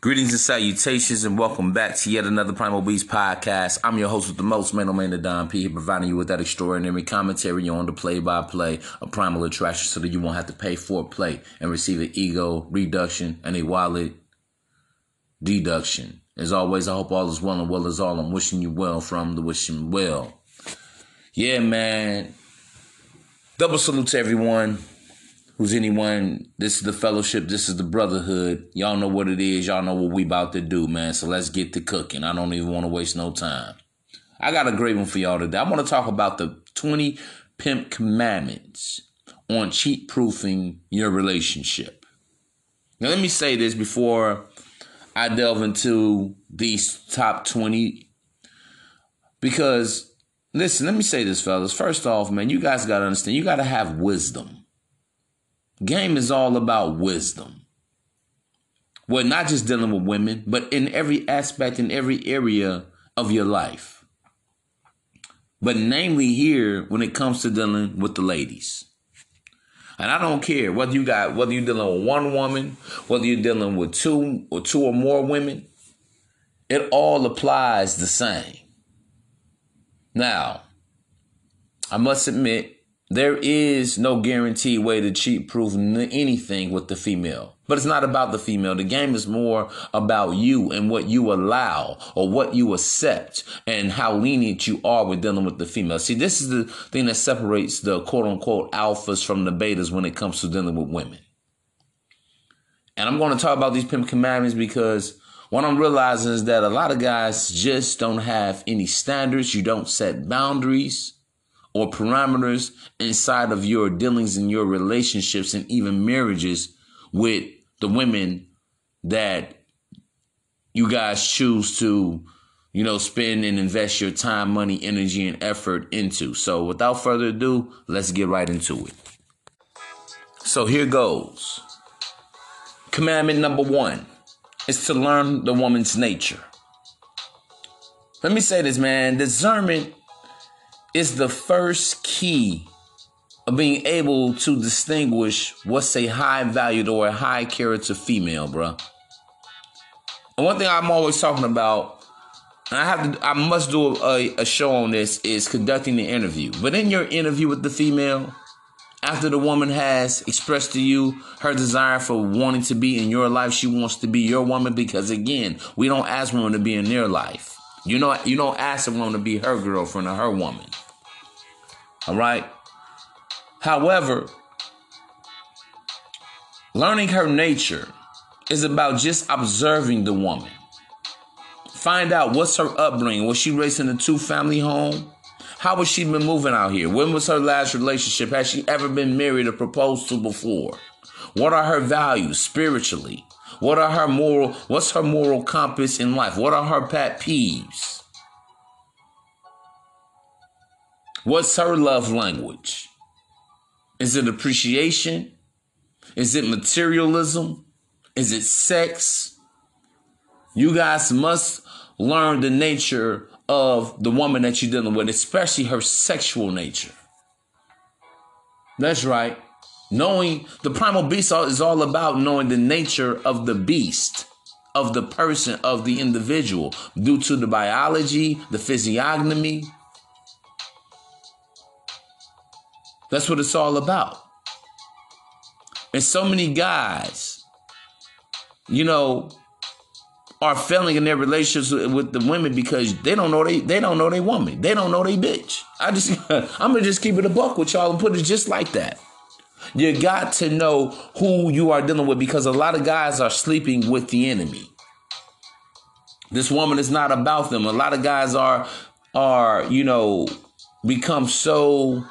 Greetings and salutations, and welcome back to yet another Primal Beast podcast. I'm your host with the most, Maino Mane, the Don P, providing you with that extraordinary commentary on the play-by-play of Primal Attraction, so that you won't have to pay for a play and receive an ego reduction and a wallet deduction. As always, I hope all is well and well is all. I'm wishing you well from the wishing well. Yeah, man. Double salute to everyone who's anyone. This is the fellowship. This is the brotherhood. Y'all know what it is. Y'all know what we about to do, man. So let's get to cooking. I don't even want to waste no time. I got a great one for y'all today. I want to talk about the 20 pimp commandments on cheat proofing your relationship. Now, let me say this before I delve into these top 20 because listen, let me say this, fellas. First off, man, you guys got to understand, you got to have wisdom. Game is all about wisdom. Well, not just dealing with women, but in every aspect, in every area of your life. But namely here, when it comes to dealing with the ladies. And I don't care whether you got whether you're dealing with one woman, whether you're dealing with two or two or more women, it all applies the same. Now, I must admit, there is no guaranteed way to cheat proof anything with the female. But it's not about the female. The game is more about you and what you allow or what you accept and how lenient you are with dealing with the female. See, this is the thing that separates the quote unquote alphas from the betas when it comes to dealing with women. And I'm going to talk about these pimp commandments because what I'm realizing is that a lot of guys just don't have any standards. You don't set boundaries or parameters inside of your dealings and your relationships and even marriages with the women that you guys choose to, you know, spend and invest your time, money, energy, and effort into. So without further ado, let's get right into it. So here goes. Commandment number one is to learn the woman's nature. Let me say this, man. Discernment is the first key of being able to distinguish what's a high valued or a high character female, bro. And one thing I'm always talking about, and I have to, I must do a, a show on this, is conducting the interview. But in your interview with the female, after the woman has expressed to you her desire for wanting to be in your life, she wants to be your woman because again, we don't ask women to be in their life. You know, you don't ask woman to be her girlfriend or her woman. All right. However, learning her nature is about just observing the woman. Find out what's her upbringing. Was she raised in a two family home? How has she been moving out here? When was her last relationship? Has she ever been married or proposed to before? What are her values spiritually? What are her moral what's her moral compass in life? What are her pet peeves? What's her love language? Is it appreciation? Is it materialism? Is it sex? You guys must learn the nature of the woman that you're dealing with, especially her sexual nature. That's right. Knowing the primal beast is all about knowing the nature of the beast, of the person, of the individual, due to the biology, the physiognomy, That's what it's all about. And so many guys, you know, are failing in their relationships with the women because they don't know they they don't know they woman. They don't know they bitch. I just I'm gonna just keep it a buck with y'all and put it just like that. You got to know who you are dealing with because a lot of guys are sleeping with the enemy. This woman is not about them. A lot of guys are are, you know, become so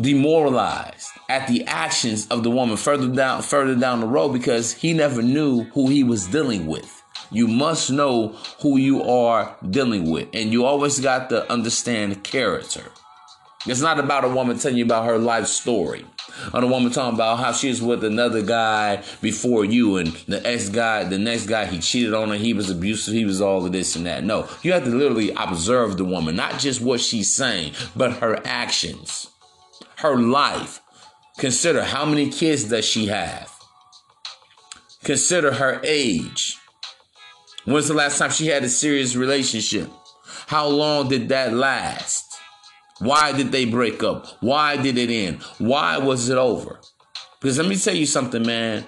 demoralized at the actions of the woman further down further down the road because he never knew who he was dealing with. You must know who you are dealing with and you always got to understand character. It's not about a woman telling you about her life story. Or a woman talking about how she was with another guy before you and the ex guy, the next guy, he cheated on her, he was abusive, he was all of this and that. No, you have to literally observe the woman, not just what she's saying, but her actions her life. Consider how many kids does she have? Consider her age. When's the last time she had a serious relationship? How long did that last? Why did they break up? Why did it end? Why was it over? Because let me tell you something, man.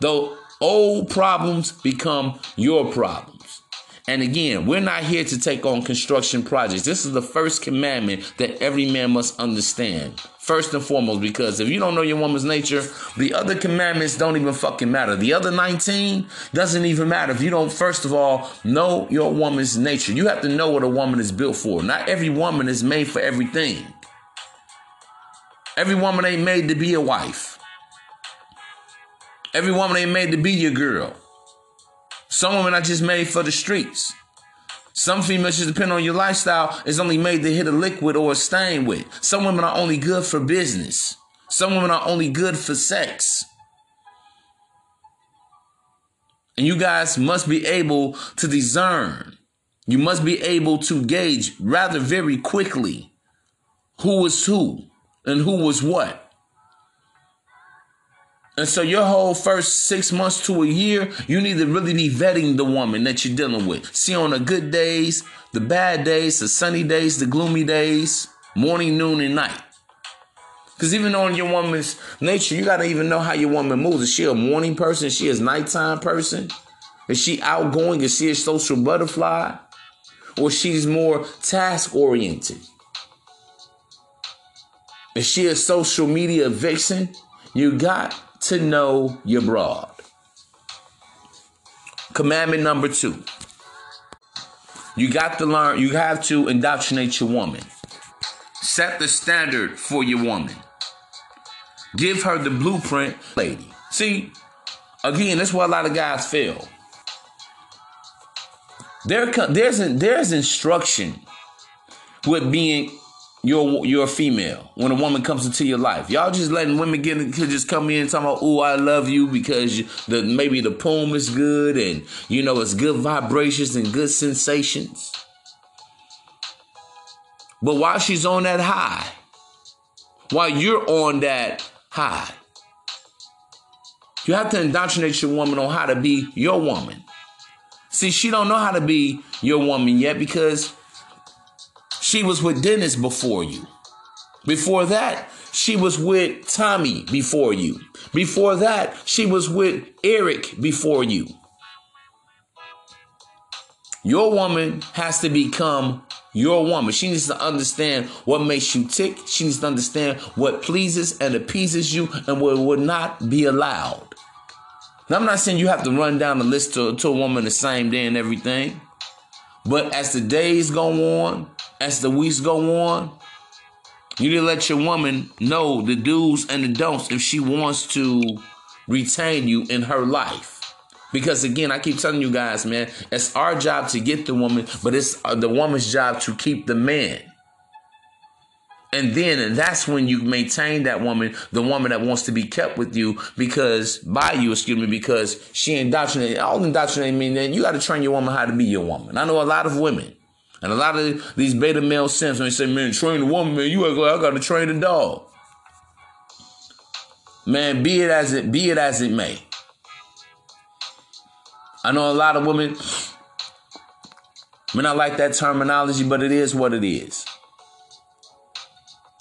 Though old problems become your problems. And again, we're not here to take on construction projects. This is the first commandment that every man must understand. First and foremost, because if you don't know your woman's nature, the other commandments don't even fucking matter. The other 19 doesn't even matter if you don't, first of all, know your woman's nature. You have to know what a woman is built for. Not every woman is made for everything. Every woman ain't made to be a wife. Every woman ain't made to be your girl. Some women are just made for the streets. Some females, just depend on your lifestyle, is only made to hit a liquid or a stain with. Some women are only good for business. Some women are only good for sex. And you guys must be able to discern. You must be able to gauge rather very quickly who is who and who was what. And so your whole first six months to a year, you need to really be vetting the woman that you're dealing with. See on the good days, the bad days, the sunny days, the gloomy days, morning, noon, and night. Because even on your woman's nature, you got to even know how your woman moves. Is she a morning person? Is she a nighttime person? Is she outgoing? Is she a social butterfly? Or she's more task oriented? Is she a social media vixen? You got to know your broad. Commandment number two. You got to learn, you have to indoctrinate your woman. Set the standard for your woman. Give her the blueprint, lady. See, again, that's where a lot of guys fail. There, there's there's instruction with being you're you're a female when a woman comes into your life. Y'all just letting women get to just come in and talk about, oh, I love you because the maybe the poem is good and you know it's good vibrations and good sensations. But while she's on that high, while you're on that high, you have to indoctrinate your woman on how to be your woman. See, she don't know how to be your woman yet because she was with Dennis before you. Before that, she was with Tommy before you. Before that, she was with Eric before you. Your woman has to become your woman. She needs to understand what makes you tick. She needs to understand what pleases and appeases you and what would not be allowed. Now, I'm not saying you have to run down the list to, to a woman the same day and everything. But as the days go on, as the weeks go on, you need to let your woman know the do's and the don'ts if she wants to retain you in her life. Because again, I keep telling you guys, man, it's our job to get the woman, but it's uh, the woman's job to keep the man. And then and that's when you maintain that woman, the woman that wants to be kept with you because by you, excuse me, because she indoctrinated. All indoctrinated mean then you got to train your woman how to be your woman. I know a lot of women and a lot of these beta male simps, when they say, man, train a woman, man, you act like I gotta train a dog. Man, be it as it be it as it may. I know a lot of women may not like that terminology, but it is what it is.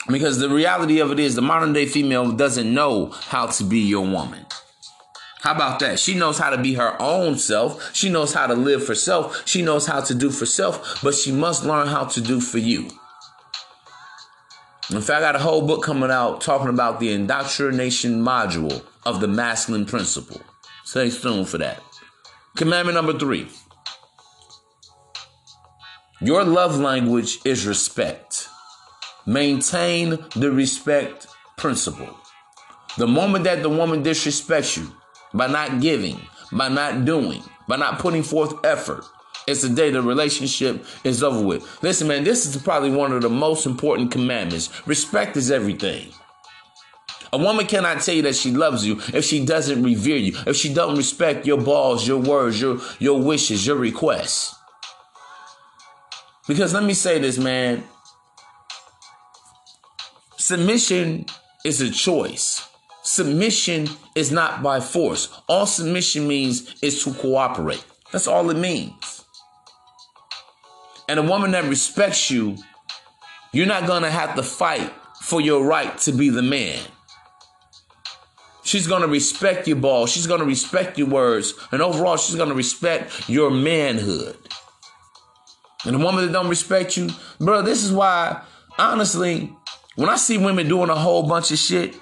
Because the reality of it is the modern day female doesn't know how to be your woman. How about that? She knows how to be her own self. She knows how to live for self. She knows how to do for self, but she must learn how to do for you. In fact, I got a whole book coming out talking about the indoctrination module of the masculine principle. Stay tuned for that. Commandment number three Your love language is respect. Maintain the respect principle. The moment that the woman disrespects you, by not giving, by not doing, by not putting forth effort. It's the day the relationship is over with. Listen, man, this is probably one of the most important commandments. Respect is everything. A woman cannot tell you that she loves you if she doesn't revere you, if she doesn't respect your balls, your words, your, your wishes, your requests. Because let me say this, man. Submission is a choice. Submission is not by force. All submission means is to cooperate. That's all it means. And a woman that respects you, you're not going to have to fight for your right to be the man. She's going to respect your ball. She's going to respect your words. And overall, she's going to respect your manhood. And a woman that don't respect you, bro, this is why, honestly, when I see women doing a whole bunch of shit,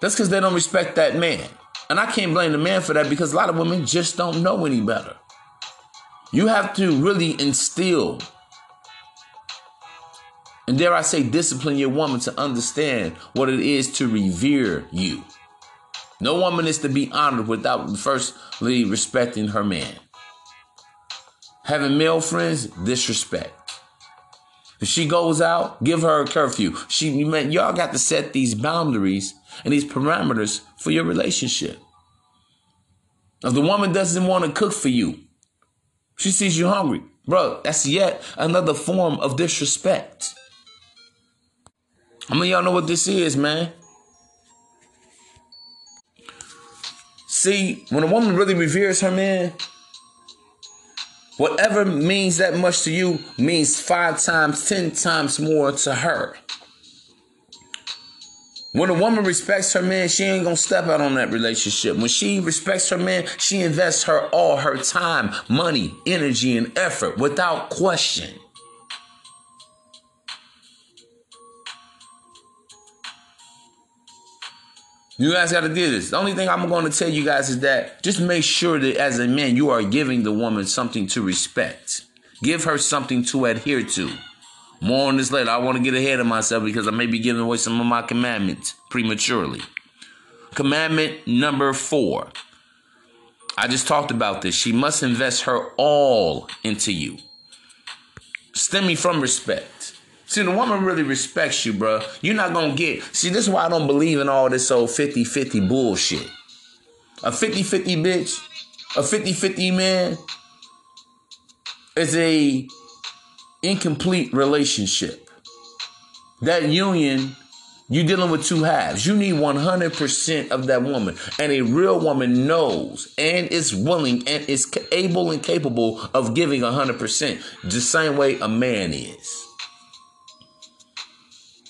that's because they don't respect that man. And I can't blame the man for that because a lot of women just don't know any better. You have to really instill, and dare I say, discipline your woman to understand what it is to revere you. No woman is to be honored without firstly respecting her man. Having male friends, disrespect. If she goes out, give her a curfew. She, you man, y'all got to set these boundaries and these parameters for your relationship. If the woman doesn't want to cook for you, she sees you hungry, bro. That's yet another form of disrespect. I mean, y'all know what this is, man. See, when a woman really reveres her man, Whatever means that much to you means five times, ten times more to her. When a woman respects her man, she ain't gonna step out on that relationship. When she respects her man, she invests her all her time, money, energy, and effort without question. You guys got to do this. The only thing I'm going to tell you guys is that just make sure that as a man, you are giving the woman something to respect. Give her something to adhere to. More on this later. I want to get ahead of myself because I may be giving away some of my commandments prematurely. Commandment number four. I just talked about this. She must invest her all into you, stemming from respect. See, the woman really respects you, bro. You're not gonna get. See, this is why I don't believe in all this old 50 50 bullshit. A 50 50 bitch, a 50 50 man is a incomplete relationship. That union, you're dealing with two halves. You need 100% of that woman. And a real woman knows and is willing and is able and capable of giving 100%, the same way a man is.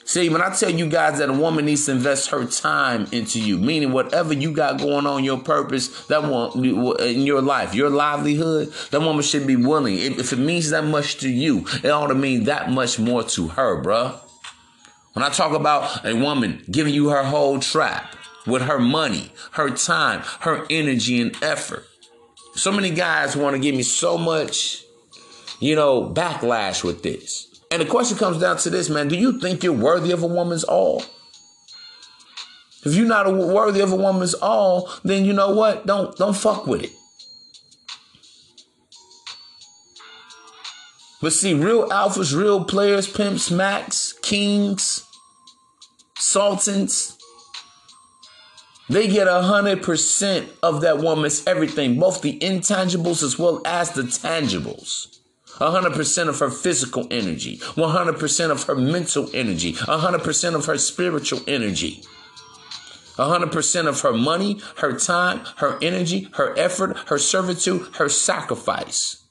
See, when I tell you guys that a woman needs to invest her time into you, meaning whatever you got going on, your purpose, that one in your life, your livelihood, that woman should be willing. If it means that much to you, it ought to mean that much more to her, bruh. When I talk about a woman giving you her whole trap with her money, her time, her energy and effort. So many guys want to give me so much, you know, backlash with this. And the question comes down to this, man. Do you think you're worthy of a woman's all? If you're not worthy of a woman's all, then you know what? Don't don't fuck with it. But see, real alphas, real players, pimps, max, kings, sultans, they get a hundred percent of that woman's everything, both the intangibles as well as the tangibles. 100% of her physical energy, 100% of her mental energy, 100% of her spiritual energy. 100% of her money, her time, her energy, her effort, her servitude, her sacrifice.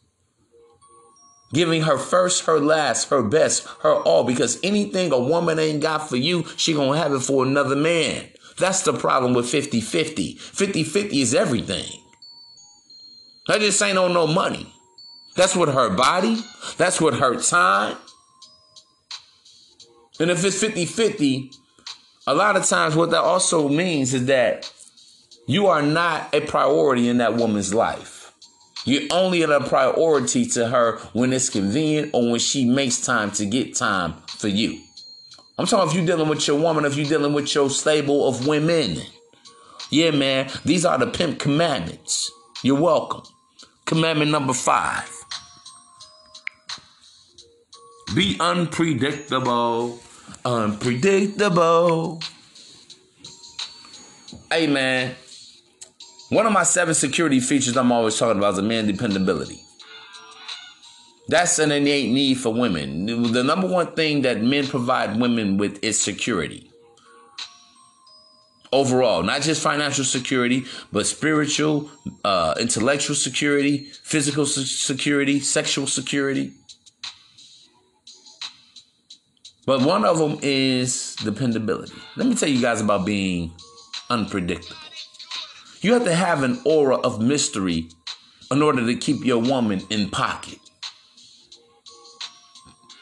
Giving her first, her last, her best, her all. Because anything a woman ain't got for you, she gonna have it for another man. That's the problem with 50-50. 50-50 is everything. I just ain't on no money. That's with her body. That's with her time. And if it's 50 50, a lot of times what that also means is that you are not a priority in that woman's life. You're only a priority to her when it's convenient or when she makes time to get time for you. I'm talking if you're dealing with your woman, if you're dealing with your stable of women. Yeah, man, these are the pimp commandments. You're welcome. Commandment number five be unpredictable. Unpredictable. Hey, man. One of my seven security features I'm always talking about is a man dependability. That's an innate need for women. The number one thing that men provide women with is security. overall, not just financial security, but spiritual, uh, intellectual security, physical security, sexual security. But one of them is dependability. Let me tell you guys about being unpredictable. You have to have an aura of mystery in order to keep your woman in pocket.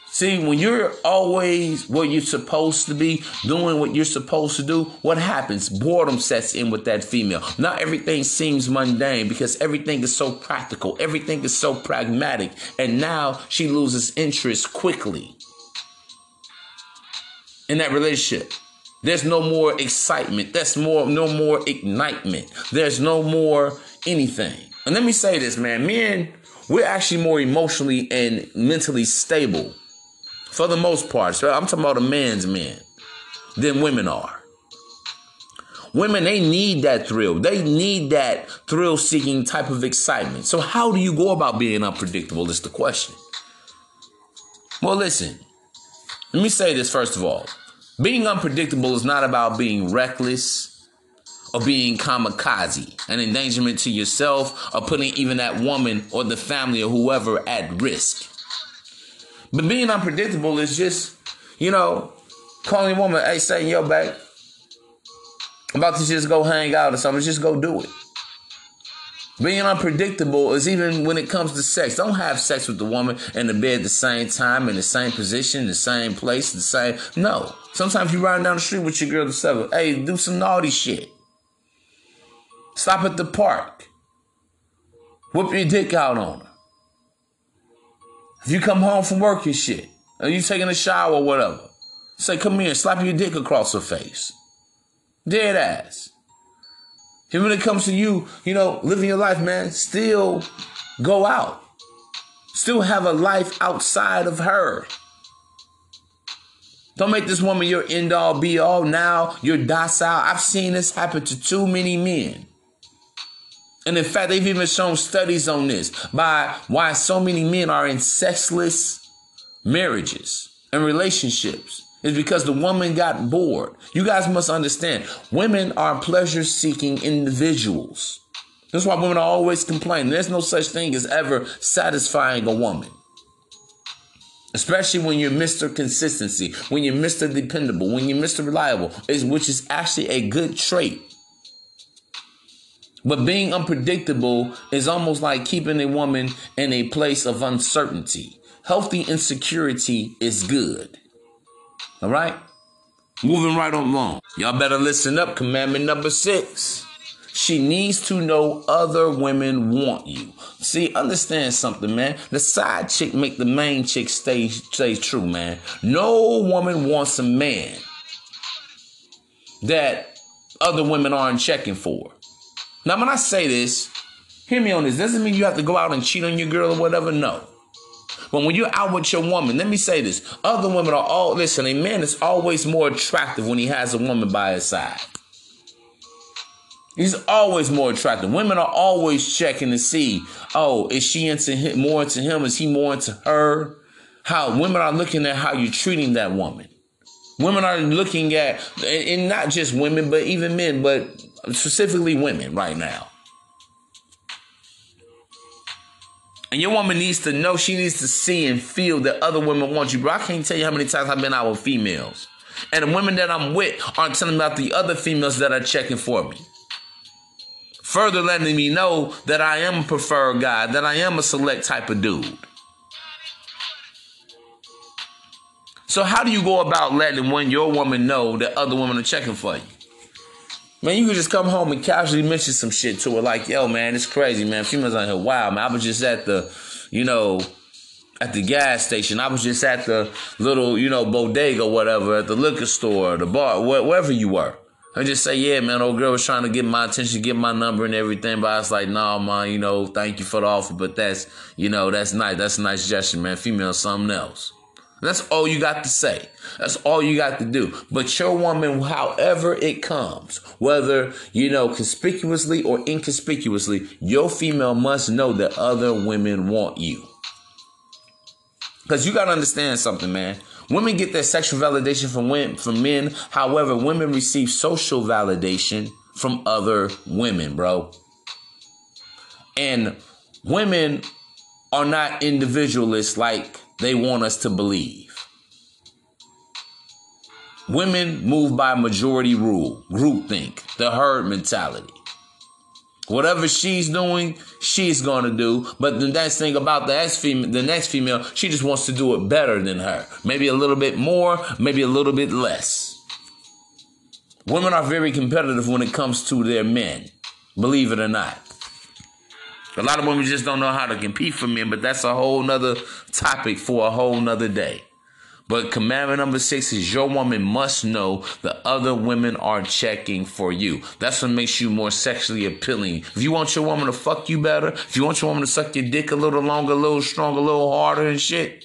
See, when you're always where you're supposed to be, doing what you're supposed to do, what happens? Boredom sets in with that female. Not everything seems mundane because everything is so practical, everything is so pragmatic, and now she loses interest quickly in that relationship. There's no more excitement. That's more no more ignitement. There's no more anything. And let me say this, man. Men, we're actually more emotionally and mentally stable for the most part. So I'm talking about a man's men than women are. Women, they need that thrill. They need that thrill seeking type of excitement. So, how do you go about being unpredictable? Is the question. Well, listen, let me say this first of all. Being unpredictable is not about being reckless or being kamikaze, an endangerment to yourself, or putting even that woman or the family or whoever at risk. But being unpredictable is just, you know, calling a woman, hey, say yo, back. I'm about to just go hang out or something. Just go do it. Being unpredictable is even when it comes to sex. Don't have sex with the woman in the bed at the same time, in the same position, the same place, the same. No. Sometimes you riding down the street with your girl to seven. Hey, do some naughty shit. Stop at the park. Whip your dick out on her. If you come home from work and shit, or you taking a shower or whatever, say, come here, slap your dick across her face. Dead ass. And when it comes to you, you know, living your life, man, still go out. Still have a life outside of her. Don't make this woman your end all be all. Now you're docile. I've seen this happen to too many men. And in fact, they've even shown studies on this by why so many men are in sexless marriages and relationships. Is because the woman got bored. You guys must understand, women are pleasure seeking individuals. That's why women are always complaining. There's no such thing as ever satisfying a woman. Especially when you're Mr. Consistency, when you're Mr. Dependable, when you're Mr. Reliable, which is actually a good trait. But being unpredictable is almost like keeping a woman in a place of uncertainty. Healthy insecurity is good. All right? Moving right along. Y'all better listen up. Commandment number six. She needs to know other women want you. See, understand something, man. The side chick make the main chick stay stay true, man. No woman wants a man that other women aren't checking for. Now, when I say this, hear me on this. Doesn't mean you have to go out and cheat on your girl or whatever. No. But when you're out with your woman, let me say this. Other women are all, listen, a man is always more attractive when he has a woman by his side. He's always more attractive. Women are always checking to see, oh, is she into him, more into him? Is he more into her? How women are looking at how you're treating that woman. Women are looking at, and not just women, but even men, but specifically women right now. And your woman needs to know, she needs to see and feel that other women want you. Bro, I can't tell you how many times I've been out with females. And the women that I'm with aren't telling me about the other females that are checking for me. Further letting me know that I am a preferred guy, that I am a select type of dude. So how do you go about letting when your woman know that other women are checking for you? Man, you could just come home and casually mention some shit to her, like, yo, man, it's crazy, man. Females out here, wow, man. I was just at the, you know, at the gas station. I was just at the little, you know, bodega, whatever, at the liquor store, the bar, wherever you were. I just say, yeah, man, old girl was trying to get my attention, get my number and everything, but I was like, nah, man, you know, thank you for the offer, but that's, you know, that's nice. That's a nice gesture, man. Female, something else. That's all you got to say. That's all you got to do. But your woman, however it comes, whether, you know, conspicuously or inconspicuously, your female must know that other women want you. Because you got to understand something, man. Women get their sexual validation from women, from men. However, women receive social validation from other women, bro. And women are not individualists like they want us to believe. Women move by majority rule, groupthink, the herd mentality. Whatever she's doing, she's gonna do. But the next thing about the the next female, she just wants to do it better than her. Maybe a little bit more, maybe a little bit less. Women are very competitive when it comes to their men, believe it or not. A lot of women just don't know how to compete for men, but that's a whole nother topic for a whole nother day. But commandment number six is your woman must know the other women are checking for you. That's what makes you more sexually appealing. If you want your woman to fuck you better, if you want your woman to suck your dick a little longer, a little stronger, a little harder and shit,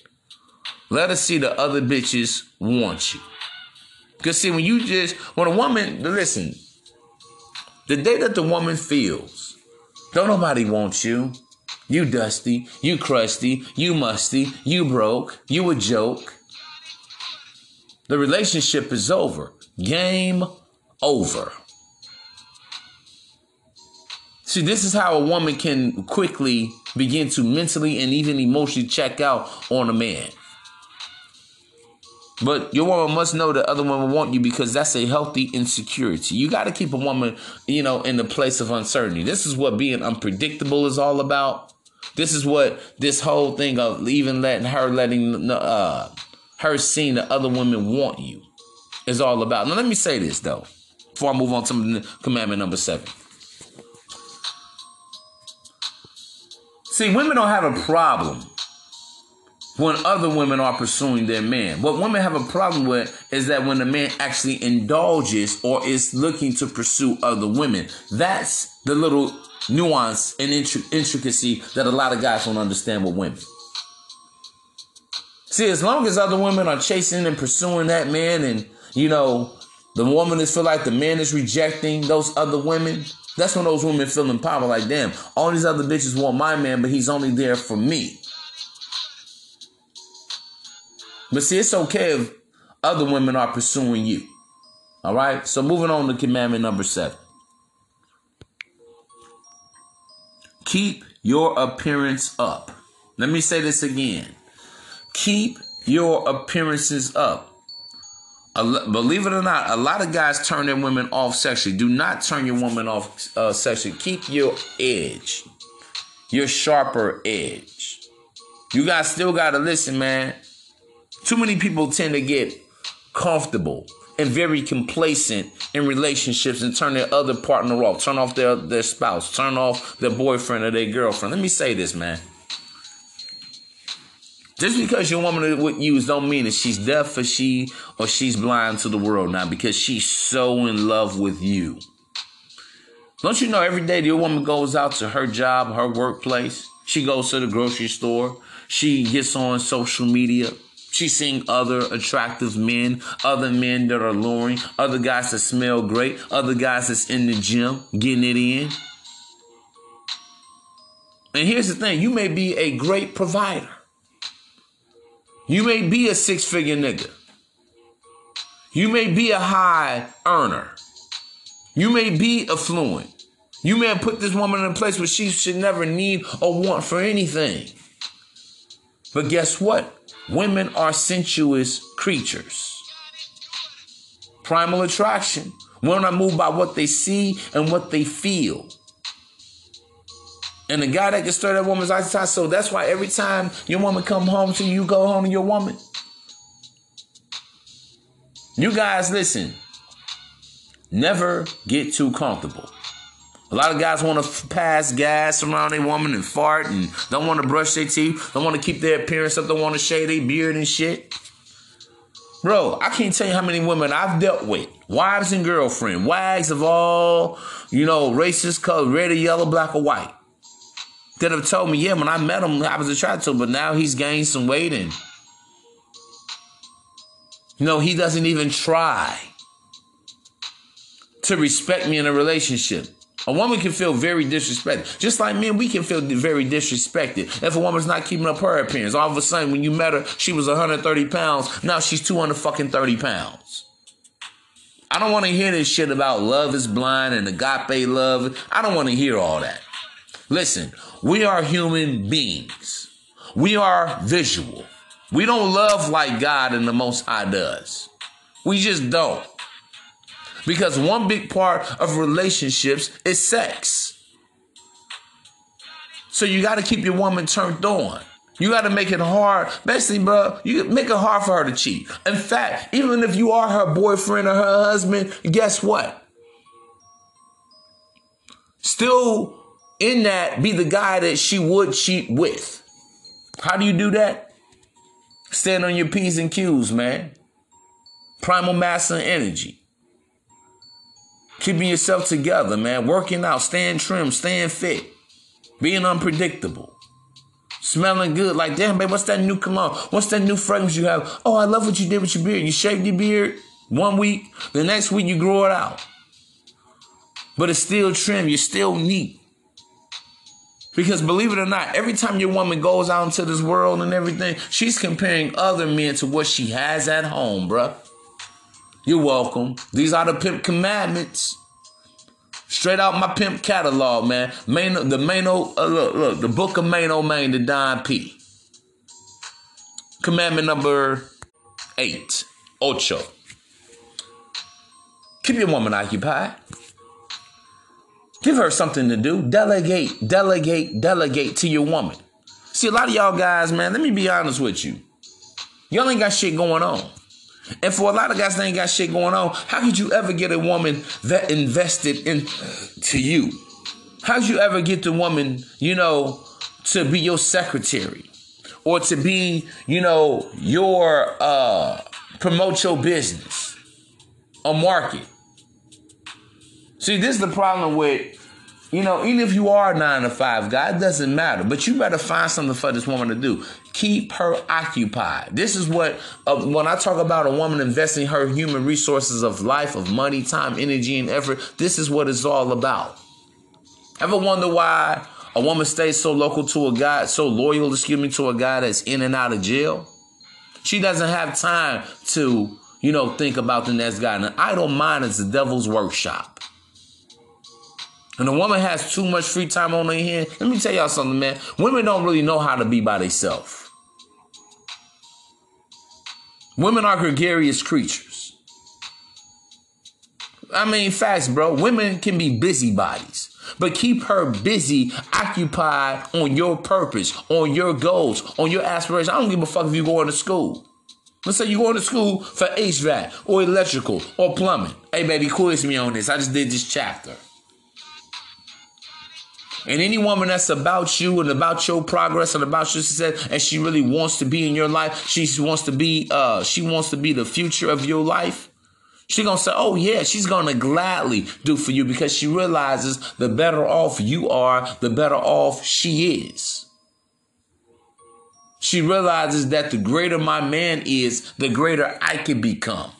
let her see the other bitches want you. Because see, when you just, when a woman, listen, the day that the woman feels, don't nobody want you. You dusty, you crusty, you musty, you broke, you a joke the relationship is over. Game over. See, this is how a woman can quickly begin to mentally and even emotionally check out on a man. But your woman must know that other women want you because that's a healthy insecurity. You got to keep a woman, you know, in the place of uncertainty. This is what being unpredictable is all about. This is what this whole thing of even letting her letting uh, her seeing the other women want you is all about. Now, let me say this though, before I move on to commandment number seven. See, women don't have a problem when other women are pursuing their man. What women have a problem with is that when the man actually indulges or is looking to pursue other women. That's the little nuance and intricacy that a lot of guys don't understand with women. See, as long as other women are chasing and pursuing that man, and you know, the woman is feel like the man is rejecting those other women, that's when those women feel empowered. Like, damn, all these other bitches want my man, but he's only there for me. But see, it's okay if other women are pursuing you. All right. So moving on to commandment number seven. Keep your appearance up. Let me say this again. Keep your appearances up. Believe it or not, a lot of guys turn their women off sexually. Do not turn your woman off uh, sexually. Keep your edge, your sharper edge. You guys still got to listen, man. Too many people tend to get comfortable and very complacent in relationships and turn their other partner off, turn off their, their spouse, turn off their boyfriend or their girlfriend. Let me say this, man. Just because your woman with you don't mean that she's deaf or she or she's blind to the world now because she's so in love with you. Don't you know every day your woman goes out to her job, her workplace, she goes to the grocery store, she gets on social media, She's seeing other attractive men, other men that are alluring, other guys that smell great, other guys that's in the gym getting it in. And here's the thing you may be a great provider. You may be a six figure nigga. You may be a high earner. You may be affluent. You may have put this woman in a place where she should never need or want for anything. But guess what? Women are sensuous creatures. Primal attraction. Women are moved by what they see and what they feel. And the guy that can stir that woman's appetite. So that's why every time your woman come home to you, you go home to your woman. You guys listen. Never get too comfortable. A lot of guys want to pass gas around a woman and fart and don't want to brush their teeth, don't want to keep their appearance up, don't want to shave their beard and shit. Bro, I can't tell you how many women I've dealt with, wives and girlfriend, wags of all, you know, races, color, red or yellow, black or white that have told me, yeah, when I met him, I was attracted to him, but now he's gained some weight and you know, he doesn't even try to respect me in a relationship. A woman can feel very disrespected. Just like men, we can feel very disrespected. If a woman's not keeping up her appearance, all of a sudden when you met her, she was 130 pounds. Now she's 200 fucking 30 pounds. I don't want to hear this shit about love is blind and agape love. I don't want to hear all that. Listen, we are human beings. We are visual. We don't love like God and the Most High does. We just don't. Because one big part of relationships is sex. So you got to keep your woman turned on. You got to make it hard. Basically, bro, you make it hard for her to cheat. In fact, even if you are her boyfriend or her husband, guess what? Still in that, be the guy that she would cheat with. How do you do that? Stand on your P's and Q's, man. Primal masculine energy. Keeping yourself together, man. Working out, staying trim, staying fit, being unpredictable. Smelling good, like damn, babe, what's that new cologne? What's that new fragrance you have? Oh, I love what you did with your beard. You shaved your beard one week, the next week you grow it out. But it's still trim, you're still neat. Because believe it or not, every time your woman goes out into this world and everything, she's comparing other men to what she has at home, bruh. You're welcome. These are the pimp commandments. Straight out my pimp catalog, man. Main, the main uh, look, look, the book of main old main, the Don P. Commandment number eight, ocho. Keep your woman occupied. Give her something to do. Delegate, delegate, delegate to your woman. See, a lot of y'all guys, man, let me be honest with you. Y'all ain't got shit going on. And for a lot of guys that ain't got shit going on, how could you ever get a woman that invested into you? How could you ever get the woman, you know, to be your secretary or to be, you know, your uh promote your business or market? See, this is the problem with you know, even if you are a nine to five guy, it doesn't matter. But you better find something for this woman to do. Keep her occupied. This is what, uh, when I talk about a woman investing her human resources of life, of money, time, energy, and effort, this is what it's all about. Ever wonder why a woman stays so local to a guy, so loyal, excuse me, to a guy that's in and out of jail? She doesn't have time to, you know, think about the next guy. And idle mind is the devil's workshop. And a woman has too much free time on her hand. Let me tell y'all something, man. Women don't really know how to be by themselves. Women are gregarious creatures. I mean, facts, bro. Women can be busybodies, but keep her busy, occupied on your purpose, on your goals, on your aspirations. I don't give a fuck if you're going to school. Let's say you're going to school for HVAC or electrical or plumbing. Hey, baby, quiz me on this. I just did this chapter. And any woman that's about you and about your progress and about your success, and she really wants to be in your life, she wants to be, uh, she wants to be the future of your life. She gonna say, "Oh yeah," she's gonna gladly do for you because she realizes the better off you are, the better off she is. She realizes that the greater my man is, the greater I can become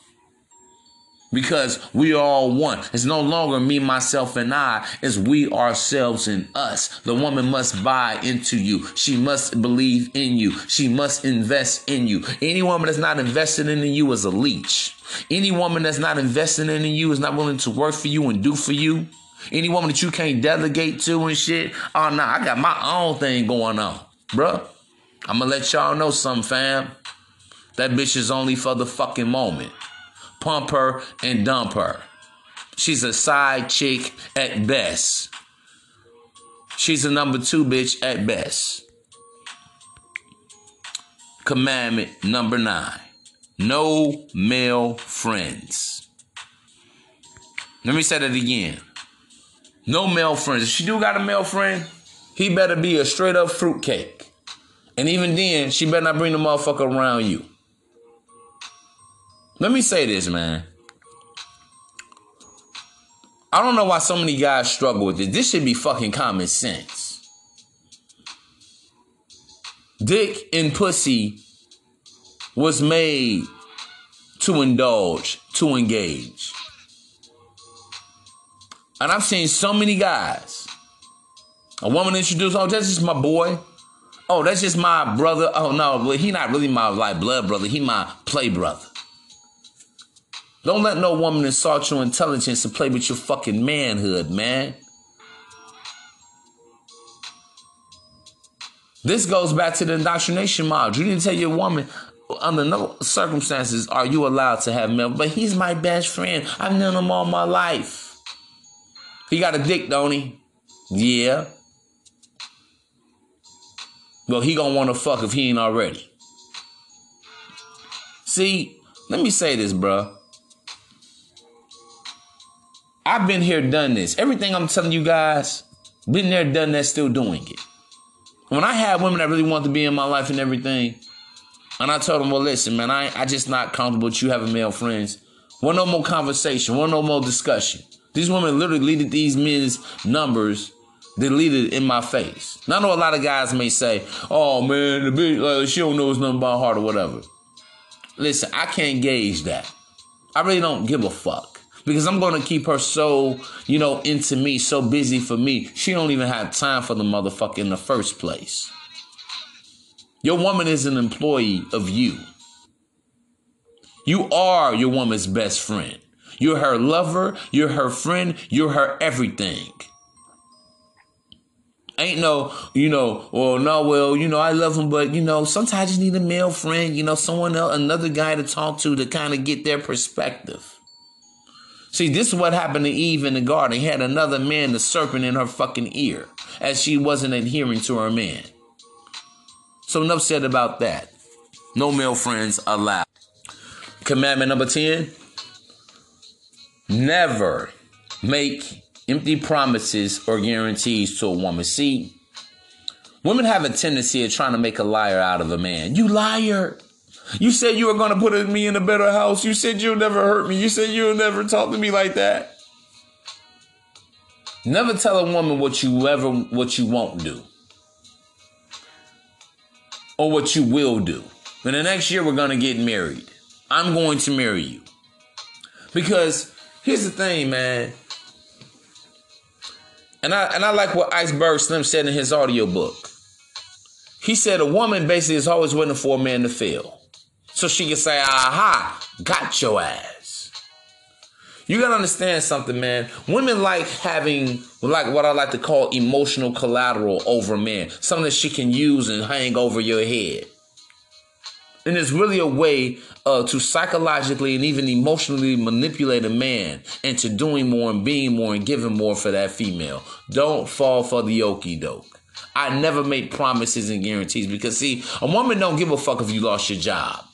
because we are all one. It's no longer me, myself, and I. It's we, ourselves, and us. The woman must buy into you. She must believe in you. She must invest in you. Any woman that's not invested in you is a leech. Any woman that's not investing in you is not willing to work for you and do for you. Any woman that you can't delegate to and shit. Oh, nah, I got my own thing going on, bruh. I'm gonna let y'all know something, fam. That bitch is only for the fucking moment pump her, and dump her. She's a side chick at best. She's a number two bitch at best. Commandment number nine no male friends. Let me say that again. No male friends. If she do got a male friend, he better be a straight up fruitcake. And even then, she better not bring the motherfucker around you. Let me say this, man. I don't know why so many guys struggle with this. This should be fucking common sense. Dick and pussy was made to indulge, to engage. And I've seen so many guys. A woman introduced, oh, that's just my boy. Oh, that's just my brother. Oh no, he not really my like blood brother. He my play brother. Don't let no woman insult your intelligence and play with your fucking manhood, man. This goes back to the indoctrination model. You need to tell your woman, under no circumstances are you allowed to have male. But he's my best friend. I've known him all my life. He got a dick, don't he? Yeah. Well, he gonna want to fuck if he ain't already. See, let me say this, bro. I've been here, done this. Everything I'm telling you guys, been there, done that, still doing it. When I had women that really want to be in my life and everything, and I told them, well, listen, man, I, I just not comfortable with you having male friends. Want no more conversation. Want no more discussion. These women literally deleted these men's numbers deleted in my face. Now, I know a lot of guys may say, oh, man, the bitch, she don't know it's nothing about heart or whatever. Listen, I can't gauge that. I really don't give a fuck because I'm to keep her so, you know, into me, so busy for me. She don't even have time for the motherfucker in the first place. Your woman is an employee of you. You are your woman's best friend. You're her lover, you're her friend, you're her everything. Ain't no, you know, well, no, well, you know, I love him, but you know, sometimes you need a male friend, you know, someone else, another guy to talk to to kind of get their perspective. See, this is what happened to Eve in the garden. He had another man, the serpent, in her fucking ear, as she wasn't adhering to her man. So enough said about that. No male friends allowed. Commandment number 10. Never make empty promises or guarantees to a woman. See, women have a tendency of trying to make a liar out of a man. You liar. You said you were going to put me in a better house. You said you'll never hurt me. You said you'll never talk to me like that. Never tell a woman what you ever what you won't do. Or what you will do. In the next year we're going to get married. I'm going to marry you. Because here's the thing, man. And I and I like what Iceberg Slim said in his audiobook. He said a woman basically is always waiting for a man to fail. So she can say, aha, got your ass. You gotta understand something, man. Women like having like what I like to call emotional collateral over men. Something that she can use and hang over your head. And it's really a way uh, to psychologically and even emotionally manipulate a man into doing more and being more and giving more for that female. Don't fall for the okey doke. I never make promises and guarantees because see, a woman don't give a fuck if you lost your job.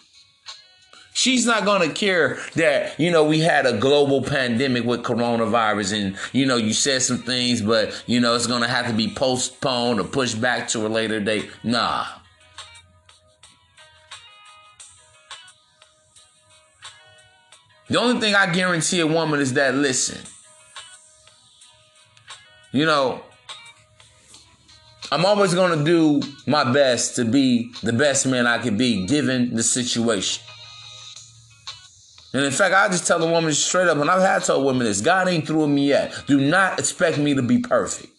She's not going to care that, you know, we had a global pandemic with coronavirus and, you know, you said some things, but, you know, it's going to have to be postponed or pushed back to a later date. Nah. The only thing I guarantee a woman is that, listen, you know, I'm always going to do my best to be the best man I could be given the situation. And in fact, I just tell a woman straight up, and I've had told women this God ain't through with me yet. Do not expect me to be perfect.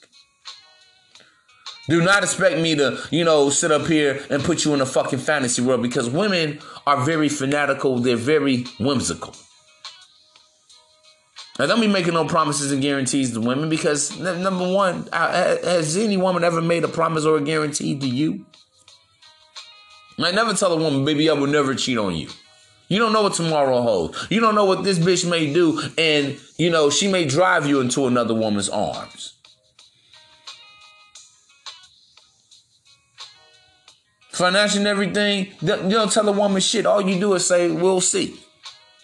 Do not expect me to, you know, sit up here and put you in a fucking fantasy world because women are very fanatical. They're very whimsical. Now, don't be making no promises and guarantees to women because, number one, uh, has any woman ever made a promise or a guarantee to you? I never tell a woman, baby, I will never cheat on you. You don't know what tomorrow holds. You don't know what this bitch may do, and you know she may drive you into another woman's arms. Financial and everything, you don't tell a woman shit. All you do is say, "We'll see."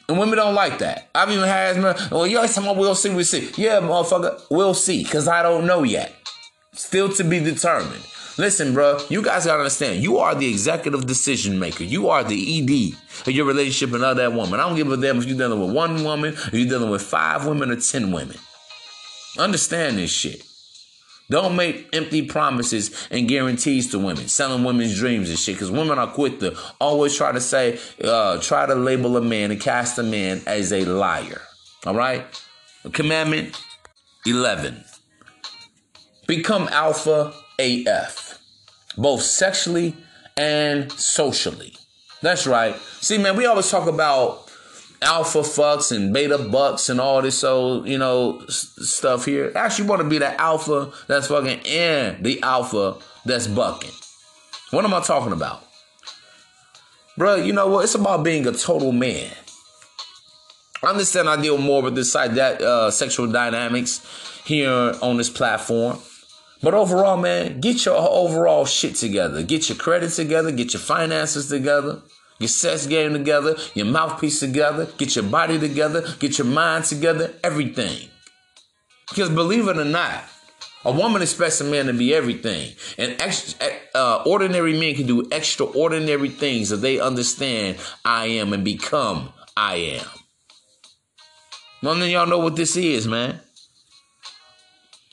And women don't like that. I've even had, well, you always tell me, we'll see, we'll see. Yeah, motherfucker, we'll see, because I don't know yet. Still to be determined. Listen, bro, you guys gotta understand. You are the executive decision maker. You are the ED of your relationship and of that woman. I don't give a damn if you're dealing with one woman, if you're dealing with five women or ten women. Understand this shit. Don't make empty promises and guarantees to women, selling women's dreams and shit. Because women are quick to always try to say, uh, try to label a man and cast a man as a liar. All right? Commandment 11. Become alpha AF, both sexually and socially. That's right. See, man, we always talk about alpha fucks and beta bucks and all this old, you know s- stuff here. Actually, want to be the alpha that's fucking and the alpha that's bucking. What am I talking about? Bro, you know what? It's about being a total man. I understand I deal more with this side that uh, sexual dynamics here on this platform. But overall, man, get your overall shit together. Get your credit together. Get your finances together. Your sex game together. Your mouthpiece together. Get your body together. Get your mind together. Everything. Because believe it or not, a woman expects a man to be everything. And extra, uh, ordinary men can do extraordinary things if they understand I am and become I am. None of y'all know what this is, man.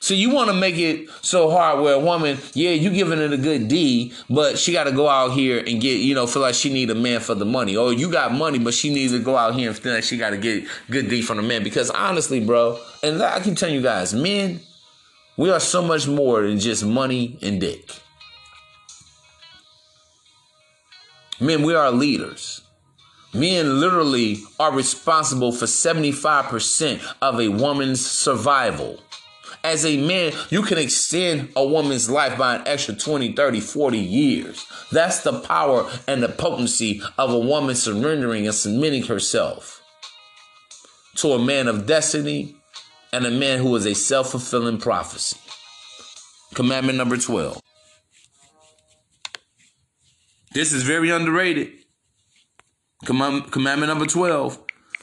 So you want to make it so hard where a woman, yeah, you giving it a good D, but she got to go out here and get, you know, feel like she need a man for the money. Or you got money, but she needs to go out here and feel like she got to get good D from the man. Because honestly, bro, and I can tell you guys, men, we are so much more than just money and dick. Men, we are leaders. Men literally are responsible for 75% of a woman's survival. As a man, you can extend a woman's life by an extra 20, 30, 40 years. That's the power and the potency of a woman surrendering and submitting herself to a man of destiny and a man who is a self fulfilling prophecy. Commandment number 12. This is very underrated. Commandment number 12.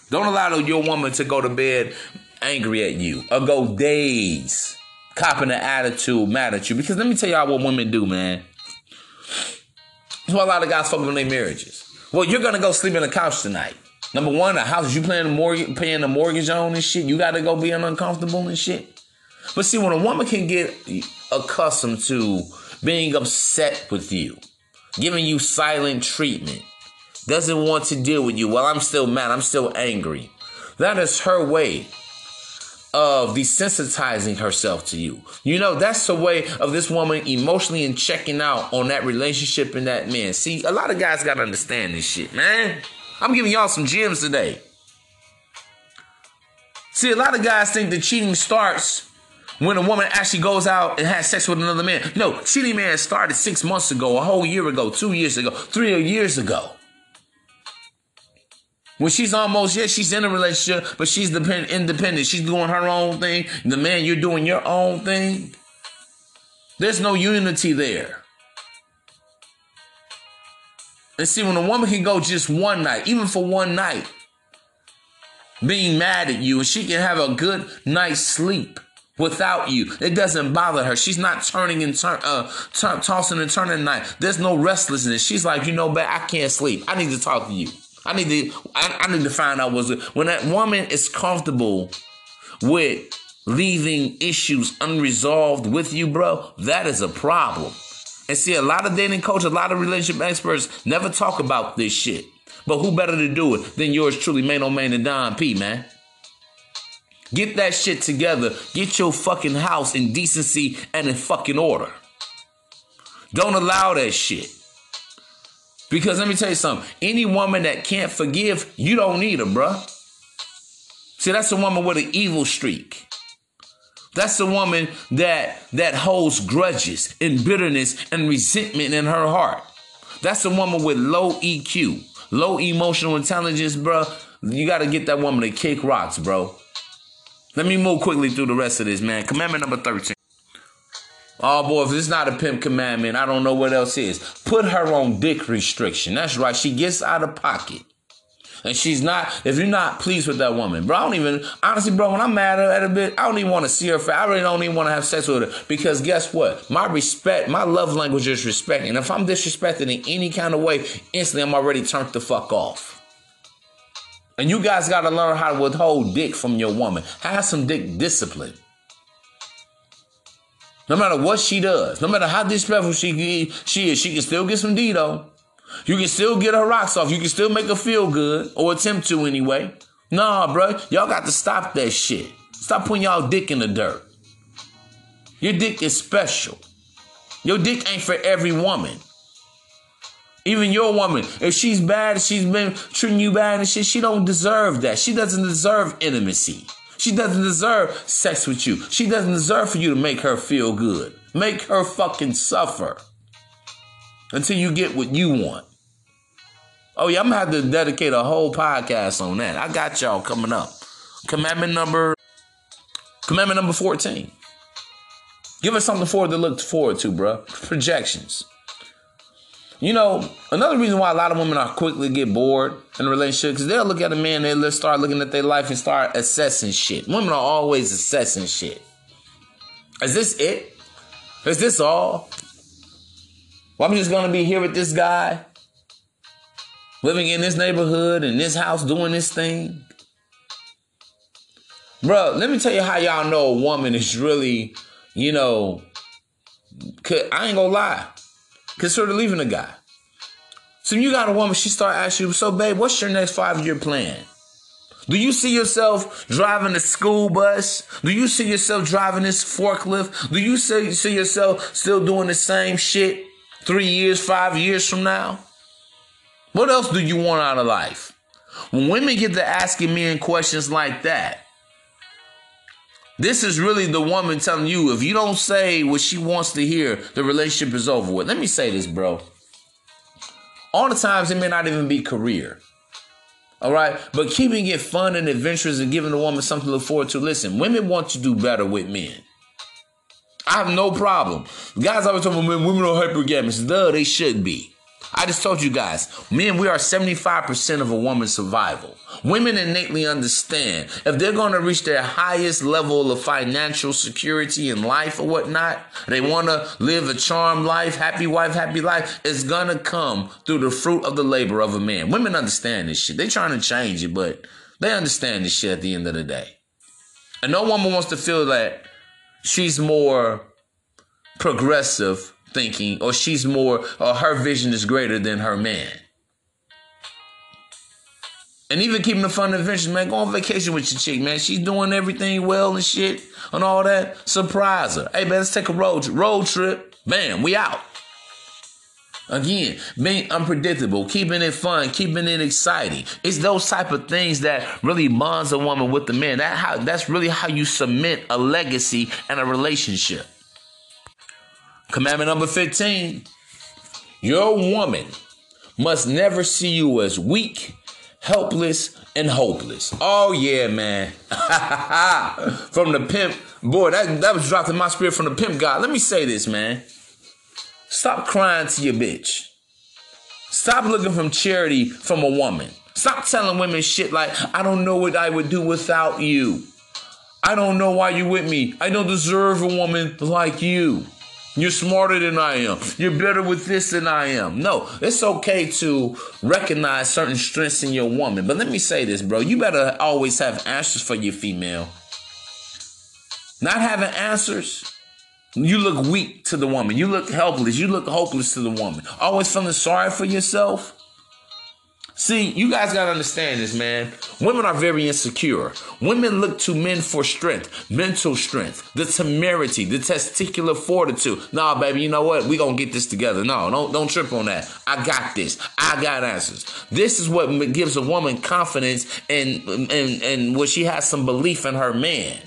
Don't allow your woman to go to bed angry at you or go days copping an attitude mad at you. Because let me tell y'all what women do, man. That's why a lot of guys fuck on their marriages. Well, you're gonna go sleep in the couch tonight. Number one, the house you paying the mortgage, paying the mortgage on and shit. You got to go being uncomfortable and shit. But see, when a woman can get accustomed to being upset with you, giving you silent treatment, doesn't want to deal with you. Well, I'm still mad. I'm still angry. That is her way of desensitizing herself to you. You know, that's the way of this woman emotionally and checking out on that relationship and that man. See, a lot of guys got to understand this shit, man. I'm giving y'all some gems today. See, a lot of guys think that cheating starts when a woman actually goes out and has sex with another man. No, cheating man started six months ago, a whole year ago, two years ago, three years ago. When she's almost, yeah, she's in a relationship, but she's depend- independent. She's doing her own thing. The man, you're doing your own thing. There's no unity there. And see, when a woman can go just one night, even for one night, being mad at you, and she can have a good night's sleep without you, it doesn't bother her. She's not turning and turn, uh, tossing and turning at night. There's no restlessness. She's like, you know, but I can't sleep. I need to talk to you. I need to, I, I need to find out what's when that woman is comfortable with leaving issues unresolved with you, bro. That is a problem. And see, a lot of dating coaches, a lot of relationship experts never talk about this shit. But who better to do it than yours truly, man, oh man, and Don P, man? Get that shit together. Get your fucking house in decency and in fucking order. Don't allow that shit. Because let me tell you something. Any woman that can't forgive, you don't need her, bruh. See, that's a woman with an evil streak. That's a woman that that holds grudges and bitterness and resentment in her heart. That's a woman with low EQ, low emotional intelligence, bro. You got to get that woman to kick rocks, bro. Let me move quickly through the rest of this, man. Commandment number 13. Oh boy, if it's not a pimp commandment, I don't know what else is. Put her on dick restriction. That's right. She gets out of pocket. And she's not, if you're not pleased with that woman, bro, I don't even, honestly, bro, when I'm mad at a bit, I don't even want to see her. Face. I really don't even want to have sex with her. Because guess what? My respect, my love language is respect. And if I'm disrespected in any kind of way, instantly I'm already turned the fuck off. And you guys got to learn how to withhold dick from your woman. Have some dick discipline. No matter what she does, no matter how disrespectful she, she is, she can still get some D though. You can still get her rocks off. You can still make her feel good, or attempt to anyway. Nah, bro, y'all got to stop that shit. Stop putting y'all dick in the dirt. Your dick is special. Your dick ain't for every woman. Even your woman, if she's bad, she's been treating you bad and shit, she don't deserve that. She doesn't deserve intimacy. She doesn't deserve sex with you. She doesn't deserve for you to make her feel good. Make her fucking suffer until you get what you want. Oh yeah, I'm gonna have to dedicate a whole podcast on that. I got y'all coming up. Commandment number commandment number 14. Give us something forward to look forward to, bro. Projections. You know, another reason why a lot of women are quickly get bored in a relationship because they'll look at a man, they'll start looking at their life and start assessing shit. Women are always assessing shit. Is this it? Is this all? Well, I'm just gonna be here with this guy, living in this neighborhood, in this house, doing this thing. Bro, let me tell you how y'all know a woman is really, you know, I ain't gonna lie consider leaving a guy. So you got a woman, she start asking you, so babe, what's your next five year plan? Do you see yourself driving the school bus? Do you see yourself driving this forklift? Do you see, see yourself still doing the same shit three years, five years from now? What else do you want out of life? When women get to asking men questions like that, this is really the woman telling you if you don't say what she wants to hear, the relationship is over with. Let me say this, bro. All the times it may not even be career. All right. But keeping it fun and adventurous and giving the woman something to look forward to. Listen, women want to do better with men. I have no problem. Guys always tell me women are hypergamous. Duh, they should be. I just told you guys, men, we are 75% of a woman's survival. Women innately understand if they're going to reach their highest level of financial security in life or whatnot, they want to live a charmed life, happy wife, happy life, it's going to come through the fruit of the labor of a man. Women understand this shit. They're trying to change it, but they understand this shit at the end of the day. And no woman wants to feel that she's more progressive thinking, or she's more, or her vision is greater than her man. And even keeping the fun adventures, man. Go on vacation with your chick, man. She's doing everything well and shit and all that. Surprise her. Hey, man, let's take a road road trip. Bam, we out. Again, being unpredictable, keeping it fun, keeping it exciting. It's those type of things that really bonds a woman with the man. That how that's really how you cement a legacy and a relationship. Commandment number 15 Your woman must never see you as weak, helpless, and hopeless. Oh, yeah, man. from the pimp, boy, that, that was dropped in my spirit from the pimp God. Let me say this, man. Stop crying to your bitch. Stop looking from charity from a woman. Stop telling women shit like, I don't know what I would do without you. I don't know why you're with me. I don't deserve a woman like you. You're smarter than I am. You're better with this than I am. No, it's okay to recognize certain strengths in your woman. But let me say this, bro. You better always have answers for your female. Not having answers, you look weak to the woman. You look helpless. You look hopeless to the woman. Always feeling sorry for yourself. See, you guys gotta understand this, man. Women are very insecure. Women look to men for strength, mental strength, the temerity, the testicular fortitude. Nah, baby, you know what? We gonna get this together. No, don't don't trip on that. I got this. I got answers. This is what gives a woman confidence and and and where she has some belief in her man.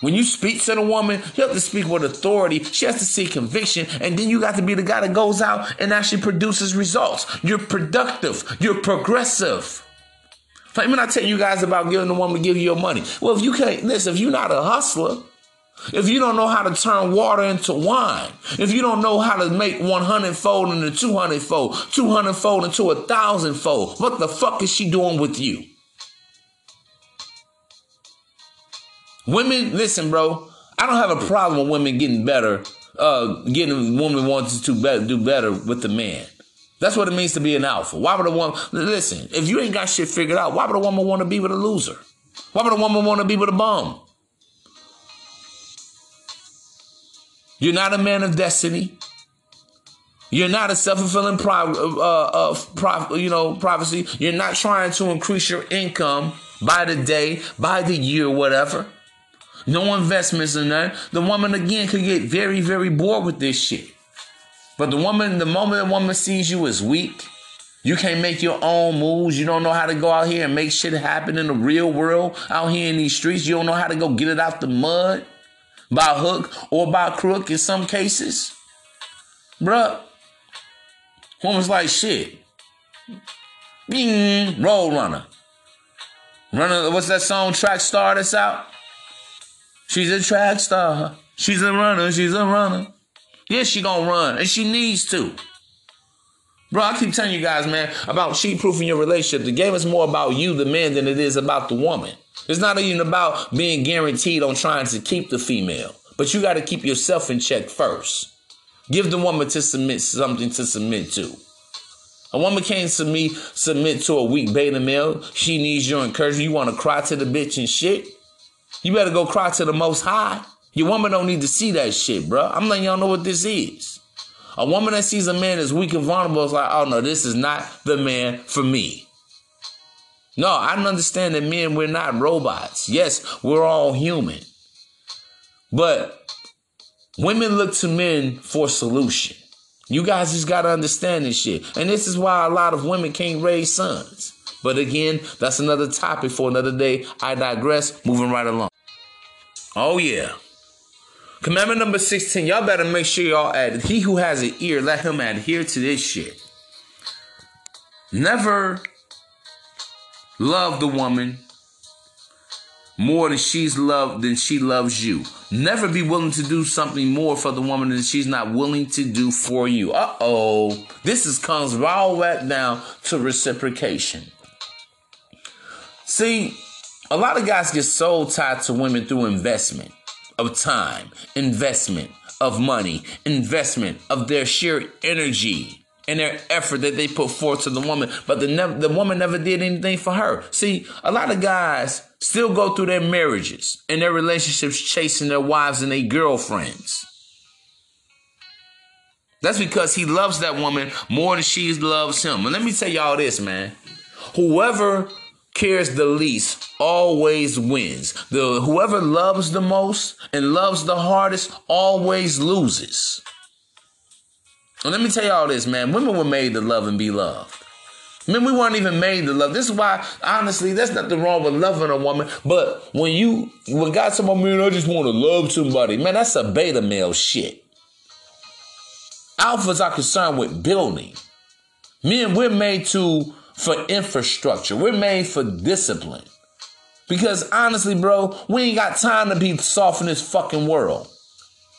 When you speak to the woman, you have to speak with authority. She has to see conviction. And then you got to be the guy that goes out and actually produces results. You're productive. You're progressive. Like when I tell you guys about giving the woman to give you your money. Well, if you can't, listen, if you're not a hustler, if you don't know how to turn water into wine, if you don't know how to make 100 fold into 200 fold, 200 fold into a thousand fold, what the fuck is she doing with you? Women, listen, bro. I don't have a problem with women getting better, uh, getting a woman wants to be- do better with the man. That's what it means to be an alpha. Why would a woman listen? If you ain't got shit figured out, why would a woman want to be with a loser? Why would a woman want to be with a bum? You're not a man of destiny. You're not a self-fulfilling pro- uh, uh, pro- you know, prophecy. You're not trying to increase your income by the day, by the year, whatever. No investments in that, the woman again could get very, very bored with this shit. But the woman, the moment the woman sees you as weak, you can't make your own moves. You don't know how to go out here and make shit happen in the real world out here in these streets. You don't know how to go get it out the mud by hook or by crook in some cases. Bruh. Woman's like shit. Bing, road runner. Runner, what's that song track star that's out? She's a track star. She's a runner. She's a runner. Yeah, she gonna run, and she needs to. Bro, I keep telling you guys, man, about cheat proofing your relationship. The game is more about you, the man, than it is about the woman. It's not even about being guaranteed on trying to keep the female, but you got to keep yourself in check first. Give the woman to submit something to submit to. A woman can't submit submit to a weak beta male. She needs your encouragement. You want to cry to the bitch and shit? You better go cry to the most high. Your woman don't need to see that shit, bro. I'm letting y'all know what this is. A woman that sees a man as weak and vulnerable is like, oh no, this is not the man for me. No, I don't understand that men, we're not robots. Yes, we're all human. But women look to men for solution. You guys just gotta understand this shit. And this is why a lot of women can't raise sons. But again, that's another topic for another day. I digress. Moving right along. Oh yeah. Commandment number 16, y'all better make sure y'all add. He who has an ear, let him adhere to this shit. Never love the woman more than she's loved than she loves you. Never be willing to do something more for the woman than she's not willing to do for you. Uh oh. This is comes all back down to reciprocation. See, a lot of guys get so tied to women through investment of time, investment of money, investment of their sheer energy and their effort that they put forth to the woman, but the, the woman never did anything for her. See, a lot of guys still go through their marriages and their relationships chasing their wives and their girlfriends. That's because he loves that woman more than she loves him. And let me tell y'all this, man. Whoever cares the least always wins. The whoever loves the most and loves the hardest always loses. And let me tell y'all this, man. Women were made to love and be loved. Men, we weren't even made to love. This is why, honestly, there's nothing wrong with loving a woman. But when you, when God said, man, I just want to love somebody, man, that's a beta male shit. Alphas are concerned with building. Men, we're made to for infrastructure. We're made for discipline. Because honestly, bro, we ain't got time to be soft in this fucking world.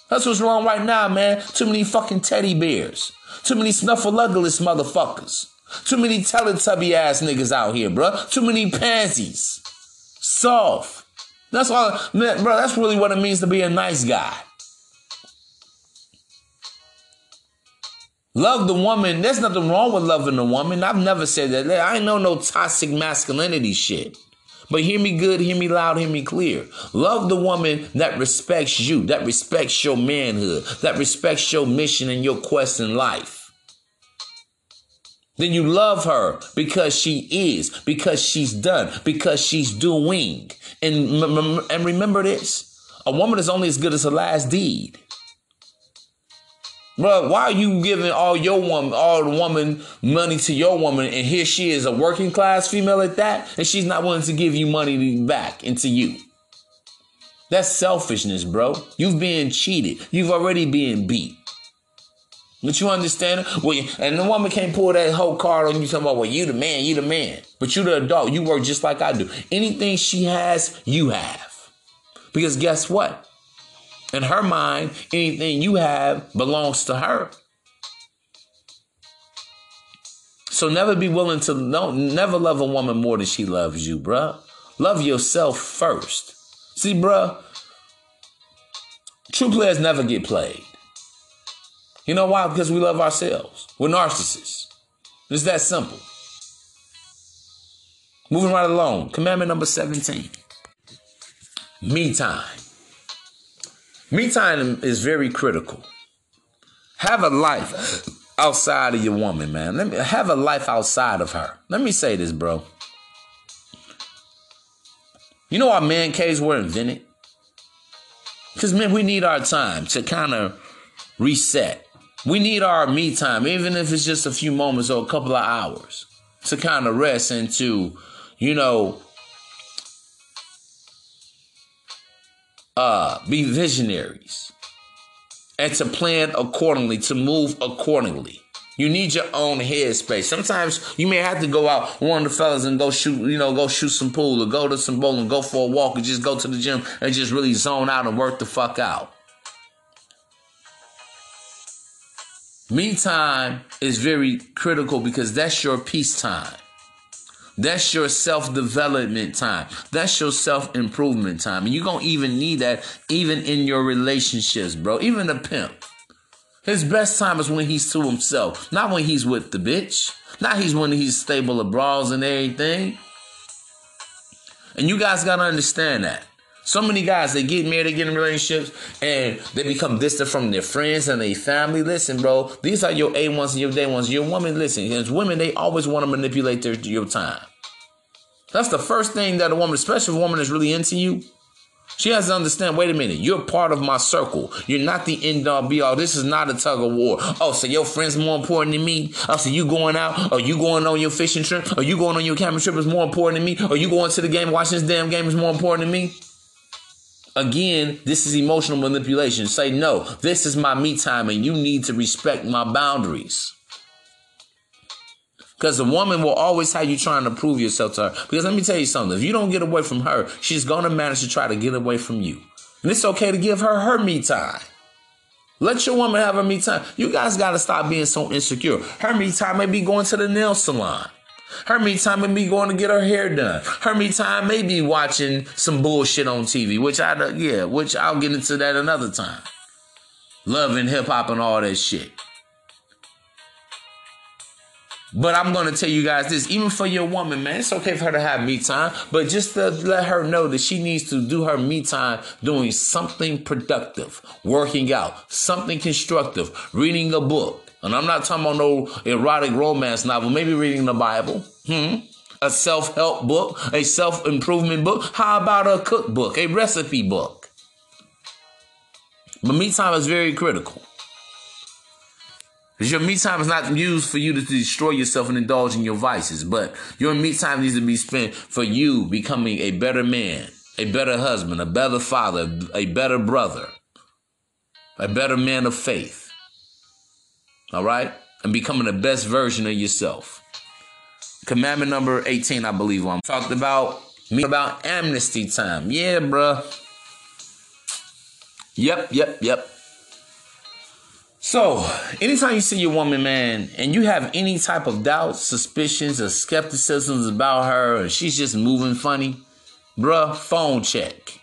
That's what's wrong right now, man. Too many fucking teddy bears. Too many snuffleupagus motherfuckers. Too many Teletubby ass niggas out here, bro. Too many pansies. Soft. That's all, man, bro. That's really what it means to be a nice guy. Love the woman. There's nothing wrong with loving the woman. I've never said that. I ain't know no toxic masculinity shit. But hear me good, hear me loud, hear me clear. Love the woman that respects you, that respects your manhood, that respects your mission and your quest in life. Then you love her because she is, because she's done, because she's doing. And, and remember this a woman is only as good as her last deed. Bro, why are you giving all your woman, all the woman money to your woman, and here she is, a working class female at that, and she's not willing to give you money back into you? That's selfishness, bro. You've been cheated. You've already been beat. But you understand? Well, and the woman can't pull that whole card on you talking about, well, you the man, you the man. But you the adult. You work just like I do. Anything she has, you have. Because guess what? In her mind, anything you have belongs to her. So never be willing to never love a woman more than she loves you, bruh. Love yourself first. See, bruh, true players never get played. You know why? Because we love ourselves. We're narcissists. It's that simple. Moving right along. Commandment number 17. Me time. Me time is very critical. Have a life outside of your woman, man. Let me have a life outside of her. Let me say this, bro. You know why man caves were invented? Because, man, we need our time to kind of reset. We need our me time, even if it's just a few moments or a couple of hours, to kind of rest and to, you know, uh, be visionaries and to plan accordingly, to move accordingly. You need your own headspace. Sometimes you may have to go out, one of the fellas, and go shoot, you know, go shoot some pool or go to some bowling, go for a walk, or just go to the gym and just really zone out and work the fuck out. Me time is very critical because that's your peace time. That's your self development time. That's your self improvement time. And you're going to even need that even in your relationships, bro. Even a pimp. His best time is when he's to himself, not when he's with the bitch. Not he's when he's stable of bras and everything. And you guys gotta understand that. So many guys, they get married, they get in relationships, and they become distant from their friends and their family. Listen, bro, these are your A ones and your day ones. Your woman, listen, as women, they always want to manipulate their, your time. That's the first thing that a woman, especially a woman is really into you, she has to understand, wait a minute, you're part of my circle. You're not the end all be all. This is not a tug of war. Oh, so your friend's more important than me? Oh, so you going out? Or you going on your fishing trip? Or you going on your camping trip is more important than me? Or you going to the game, watching this damn game is more important than me? Again, this is emotional manipulation. Say, no, this is my me time and you need to respect my boundaries. Because a woman will always have you trying to prove yourself to her. Because let me tell you something. If you don't get away from her, she's going to manage to try to get away from you. And it's okay to give her her me time. Let your woman have her me time. You guys got to stop being so insecure. Her me time may be going to the nail salon. Her me time may be going to get her hair done. Her me time may be watching some bullshit on TV, which I, yeah, which I'll get into that another time. Love & Hip Hop and all that shit. But I'm gonna tell you guys this, even for your woman, man, it's okay for her to have me time, but just to let her know that she needs to do her me time doing something productive, working out, something constructive, reading a book. And I'm not talking about no erotic romance novel, maybe reading the Bible. Hmm. A self-help book, a self-improvement book. How about a cookbook, a recipe book? But me time is very critical. Because your me time is not used for you to destroy yourself and indulge in your vices, but your me time needs to be spent for you becoming a better man, a better husband, a better father, a better brother, a better man of faith. All right? And becoming the best version of yourself. Commandment number 18, I believe I'm talked about me about amnesty time. Yeah, bruh. Yep, yep, yep. So, anytime you see your woman, man, and you have any type of doubts, suspicions, or skepticisms about her, and she's just moving funny, bruh, phone check.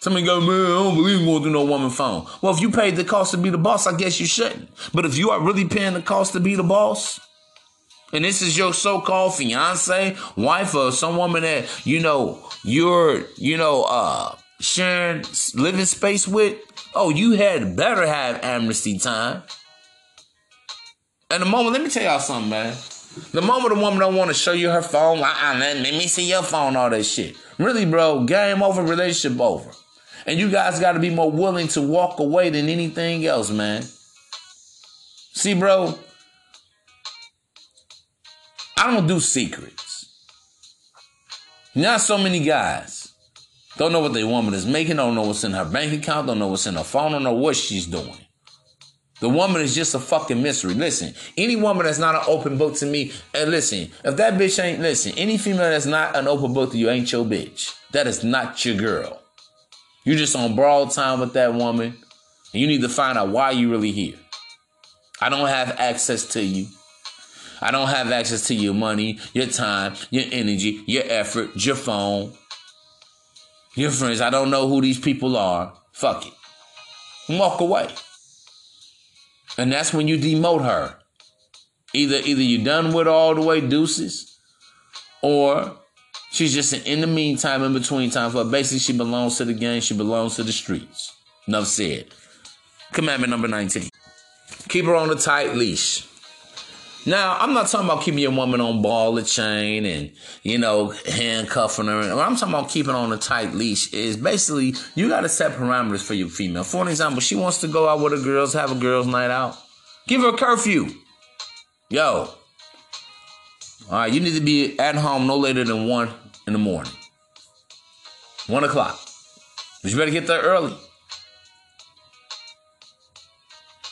Somebody go, man, I don't believe I'm going through no woman phone. Well, if you paid the cost to be the boss, I guess you shouldn't. But if you are really paying the cost to be the boss, and this is your so-called fiance, wife, or some woman that, you know, you're, you know, uh, sharing living space with, Oh, you had better have amnesty time. And the moment, let me tell y'all something, man. The moment a woman don't want to show you her phone, uh-uh, let me see your phone, all that shit. Really, bro, game over, relationship over. And you guys got to be more willing to walk away than anything else, man. See, bro, I don't do secrets. Not so many guys don't know what the woman is making, don't know what's in her bank account, don't know what's in her phone, don't know what she's doing. The woman is just a fucking mystery. Listen, any woman that's not an open book to me, and listen, if that bitch ain't, listen, any female that's not an open book to you ain't your bitch. That is not your girl. You just on broad time with that woman, and you need to find out why you really here. I don't have access to you. I don't have access to your money, your time, your energy, your effort, your phone, your friends, I don't know who these people are. Fuck it. Walk away. And that's when you demote her. Either either you're done with all the way deuces, or she's just an in the meantime, in between time for basically she belongs to the game, she belongs to the streets. Enough said. Commandment number 19. Keep her on a tight leash. Now, I'm not talking about keeping your woman on ball of chain and, you know, handcuffing her. What I'm talking about keeping on a tight leash is basically you got to set parameters for your female. For an example, she wants to go out with her girls, have a girls' night out. Give her a curfew. Yo. All right, you need to be at home no later than 1 in the morning. 1 o'clock. But you better get there early.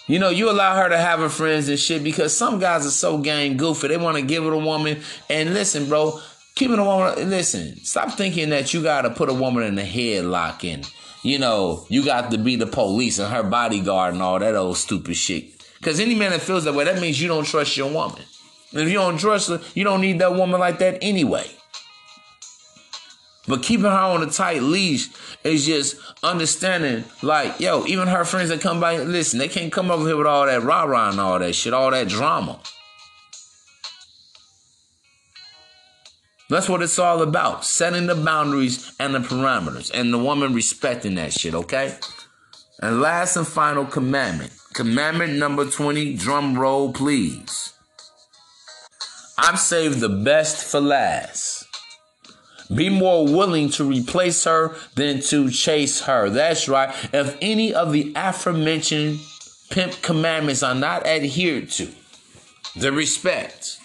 You know, you allow her to have her friends and shit because some guys are so gang goofy. They want to give it a woman. And listen, bro, keeping a woman, listen, stop thinking that you got to put a woman in a headlock and, you know, you got to be the police and her bodyguard and all that old stupid shit. Because any man that feels that way, that means you don't trust your woman. And if you don't trust her, you don't need that woman like that anyway. But keeping her on a tight leash is just understanding, like, yo, even her friends that come by, listen, they can't come over here with all that rah rah and all that shit, all that drama. That's what it's all about. Setting the boundaries and the parameters, and the woman respecting that shit, okay? And last and final commandment. Commandment number 20, drum roll, please. I've saved the best for last. Be more willing to replace her than to chase her. That's right. If any of the aforementioned pimp commandments are not adhered to, the respect,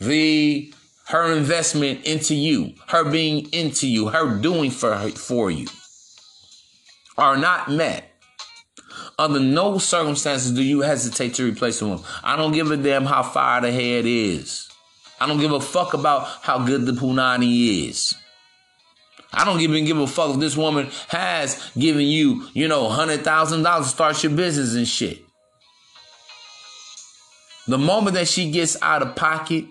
the her investment into you, her being into you, her doing for her, for you, are not met. Under no circumstances do you hesitate to replace a woman. I don't give a damn how far the head is. I don't give a fuck about how good the punani is. I don't even give a fuck if this woman has given you, you know, hundred thousand dollars to start your business and shit. The moment that she gets out of pocket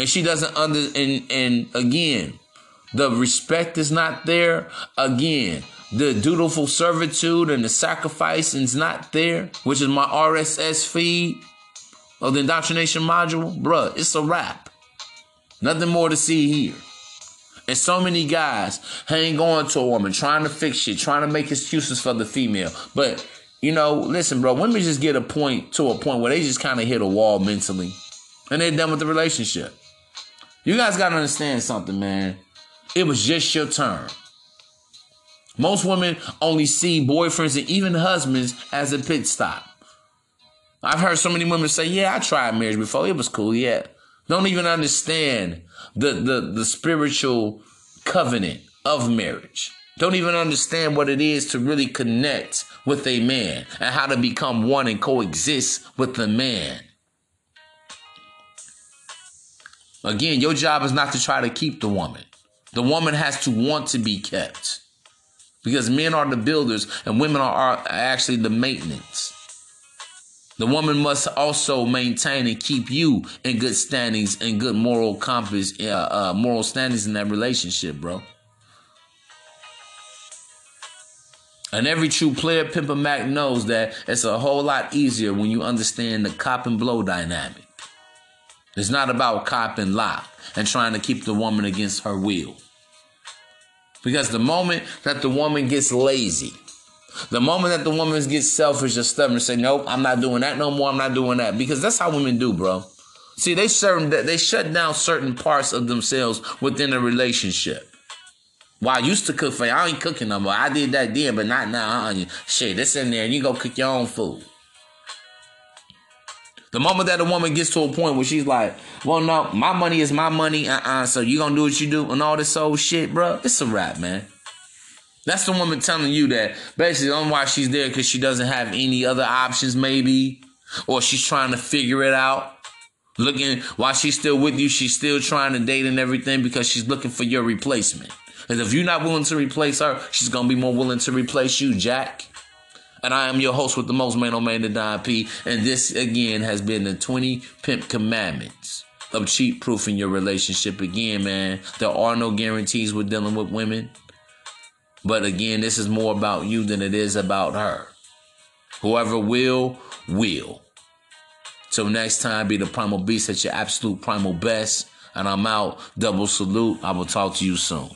and she doesn't under and and again, the respect is not there. Again, the dutiful servitude and the sacrifice is not there, which is my RSS feed of the indoctrination module, bruh, it's a wrap. Nothing more to see here. And so many guys hang on to a woman, trying to fix shit, trying to make excuses for the female. But, you know, listen, bro, women just get a point to a point where they just kind of hit a wall mentally. And they're done with the relationship. You guys gotta understand something, man. It was just your turn. Most women only see boyfriends and even husbands as a pit stop. I've heard so many women say, "Yeah, I tried marriage before. It was cool." Yeah, don't even understand the the the spiritual covenant of marriage. Don't even understand what it is to really connect with a man and how to become one and coexist with the man. Again, your job is not to try to keep the woman. The woman has to want to be kept. Because men are the builders and women are, are actually the maintenance. The woman must also maintain and keep you in good standings and good moral compass, uh, uh, moral standings in that relationship, bro. And every true player, Pimper Mac, knows that it's a whole lot easier when you understand the cop and blow dynamic. It's not about cop and lock and trying to keep the woman against her will. Because the moment that the woman gets lazy, the moment that the woman gets selfish or stubborn, say, "Nope, I'm not doing that no more. I'm not doing that," because that's how women do, bro. See, they certain they shut down certain parts of themselves within a relationship. Well, I used to cook for you. I ain't cooking no more. I did that then, but not now. Shit, this in there. You go cook your own food. The moment that a woman gets to a point where she's like, well, no, my money is my money, uh-uh, so you gonna do what you do and all this old shit, bro, it's a wrap, man. That's the woman telling you that basically on why she's there because she doesn't have any other options, maybe, or she's trying to figure it out. Looking while she's still with you, she's still trying to date and everything because she's looking for your replacement. And if you're not willing to replace her, she's gonna be more willing to replace you, Jack. And I am your host with the most Maino Mane, the Don P. And this again has been the 20 Pimp Commandments of cheat proofing your relationship. Again, man, there are no guarantees with dealing with women. But again, this is more about you than it is about her. Whoever will, will. Till next time, be the primal beast at your absolute primal best. And I'm out. Double salute. I will talk to you soon.